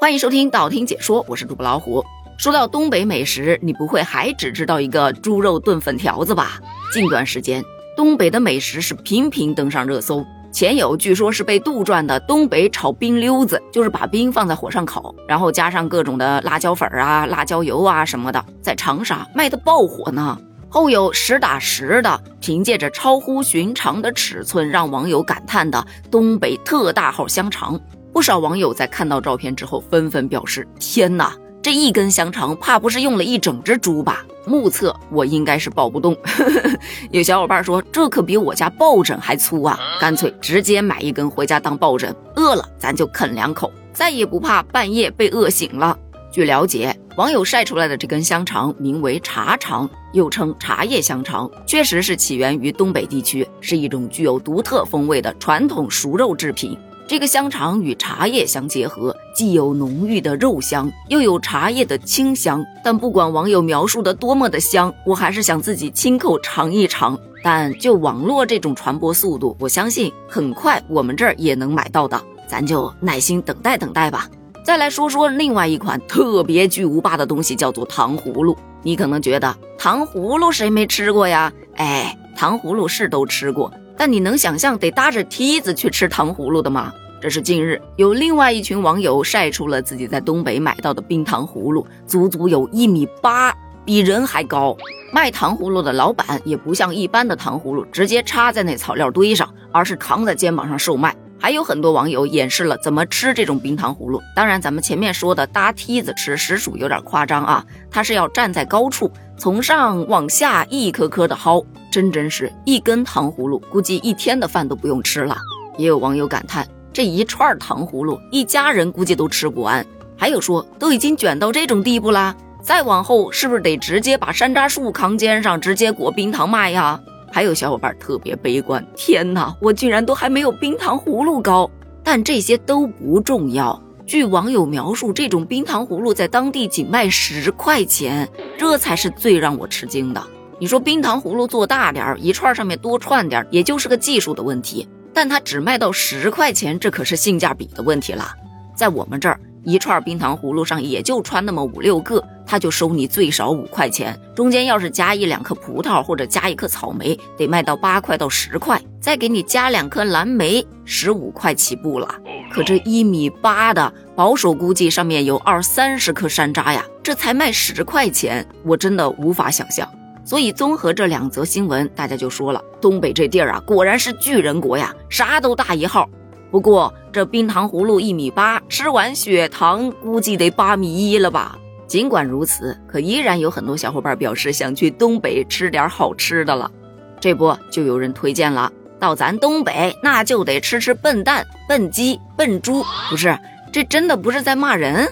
欢迎收听道听解说，我是主播老虎。说到东北美食，你不会还只知道一个猪肉炖粉条子吧？近段时间，东北的美食是频频登上热搜。前有据说是被杜撰的东北炒冰溜子，就是把冰放在火上烤，然后加上各种的辣椒粉啊、辣椒油啊什么的，在长沙卖的爆火呢。后有实打实的，凭借着超乎寻常的尺寸，让网友感叹的东北特大号香肠。不少网友在看到照片之后，纷纷表示：“天哪，这一根香肠怕不是用了一整只猪吧？目测我应该是抱不动。”有小伙伴说：“这可比我家抱枕还粗啊！干脆直接买一根回家当抱枕，饿了咱就啃两口，再也不怕半夜被饿醒了。”据了解，网友晒出来的这根香肠名为茶肠，又称茶叶香肠，确实是起源于东北地区，是一种具有独特风味的传统熟肉制品。这个香肠与茶叶相结合，既有浓郁的肉香，又有茶叶的清香。但不管网友描述的多么的香，我还是想自己亲口尝一尝。但就网络这种传播速度，我相信很快我们这儿也能买到的，咱就耐心等待等待吧。再来说说另外一款特别巨无霸的东西，叫做糖葫芦。你可能觉得糖葫芦谁没吃过呀？哎，糖葫芦是都吃过。但你能想象得搭着梯子去吃糖葫芦的吗？这是近日有另外一群网友晒出了自己在东北买到的冰糖葫芦，足足有一米八，比人还高。卖糖葫芦的老板也不像一般的糖葫芦直接插在那草料堆上，而是扛在肩膀上售卖。还有很多网友演示了怎么吃这种冰糖葫芦。当然，咱们前面说的搭梯子吃实属有点夸张啊，他是要站在高处，从上往下一颗颗的薅。真真是一根糖葫芦，估计一天的饭都不用吃了。也有网友感叹，这一串糖葫芦，一家人估计都吃不完。还有说，都已经卷到这种地步啦，再往后是不是得直接把山楂树扛肩上，直接裹冰糖卖呀？还有小伙伴特别悲观，天哪，我居然都还没有冰糖葫芦高。但这些都不重要。据网友描述，这种冰糖葫芦在当地仅卖十块钱，这才是最让我吃惊的。你说冰糖葫芦做大点儿，一串上面多串点儿，也就是个技术的问题。但它只卖到十块钱，这可是性价比的问题了。在我们这儿，一串冰糖葫芦上也就穿那么五六个，他就收你最少五块钱。中间要是加一两颗葡萄或者加一颗草莓，得卖到八块到十块。再给你加两颗蓝莓，十五块起步了。可这一米八的，保守估计上面有二三十颗山楂呀，这才卖十块钱，我真的无法想象。所以，综合这两则新闻，大家就说了，东北这地儿啊，果然是巨人国呀，啥都大一号。不过，这冰糖葫芦一米八，吃完血糖估计得八米一了吧？尽管如此，可依然有很多小伙伴表示想去东北吃点好吃的了。这不，就有人推荐了，到咱东北那就得吃吃笨蛋、笨鸡、笨猪。不是，这真的不是在骂人。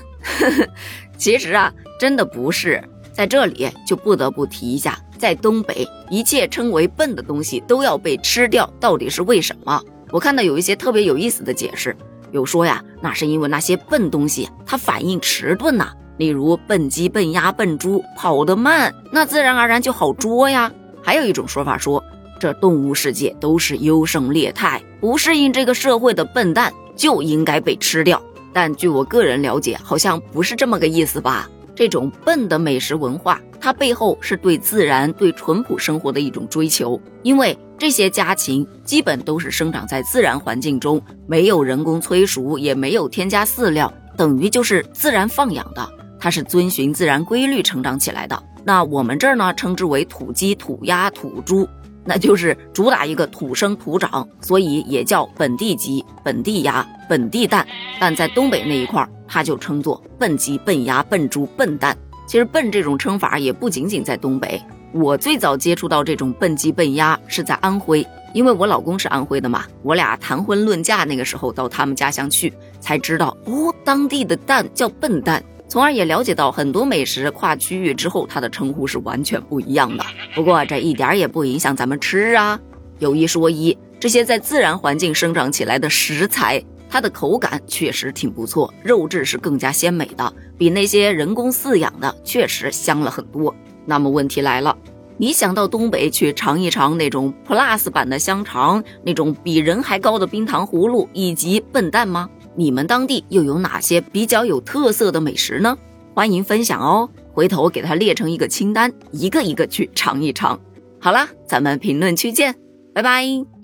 其实啊，真的不是。在这里就不得不提一下，在东北，一切称为笨的东西都要被吃掉，到底是为什么？我看到有一些特别有意思的解释，有说呀，那是因为那些笨东西它反应迟钝呐，例如笨鸡、笨鸭、笨猪跑得慢，那自然而然就好捉呀。还有一种说法说，这动物世界都是优胜劣汰，不适应这个社会的笨蛋就应该被吃掉。但据我个人了解，好像不是这么个意思吧。这种笨的美食文化，它背后是对自然、对淳朴生活的一种追求。因为这些家禽基本都是生长在自然环境中，没有人工催熟，也没有添加饲料，等于就是自然放养的。它是遵循自然规律成长起来的。那我们这儿呢，称之为土鸡、土鸭、土猪。那就是主打一个土生土长，所以也叫本地鸡、本地鸭、本地蛋。但在东北那一块儿，它就称作笨鸡、笨鸭、笨猪、笨蛋。其实“笨”这种称法也不仅仅在东北，我最早接触到这种笨鸡、笨鸭是在安徽，因为我老公是安徽的嘛。我俩谈婚论嫁那个时候到他们家乡去，才知道哦，当地的蛋叫笨蛋。从而也了解到很多美食跨区域之后，它的称呼是完全不一样的。不过这一点也不影响咱们吃啊。有一说一，这些在自然环境生长起来的食材，它的口感确实挺不错，肉质是更加鲜美的，比那些人工饲养的确实香了很多。那么问题来了，你想到东北去尝一尝那种 Plus 版的香肠，那种比人还高的冰糖葫芦以及笨蛋吗？你们当地又有哪些比较有特色的美食呢？欢迎分享哦，回头给它列成一个清单，一个一个去尝一尝。好啦，咱们评论区见，拜拜。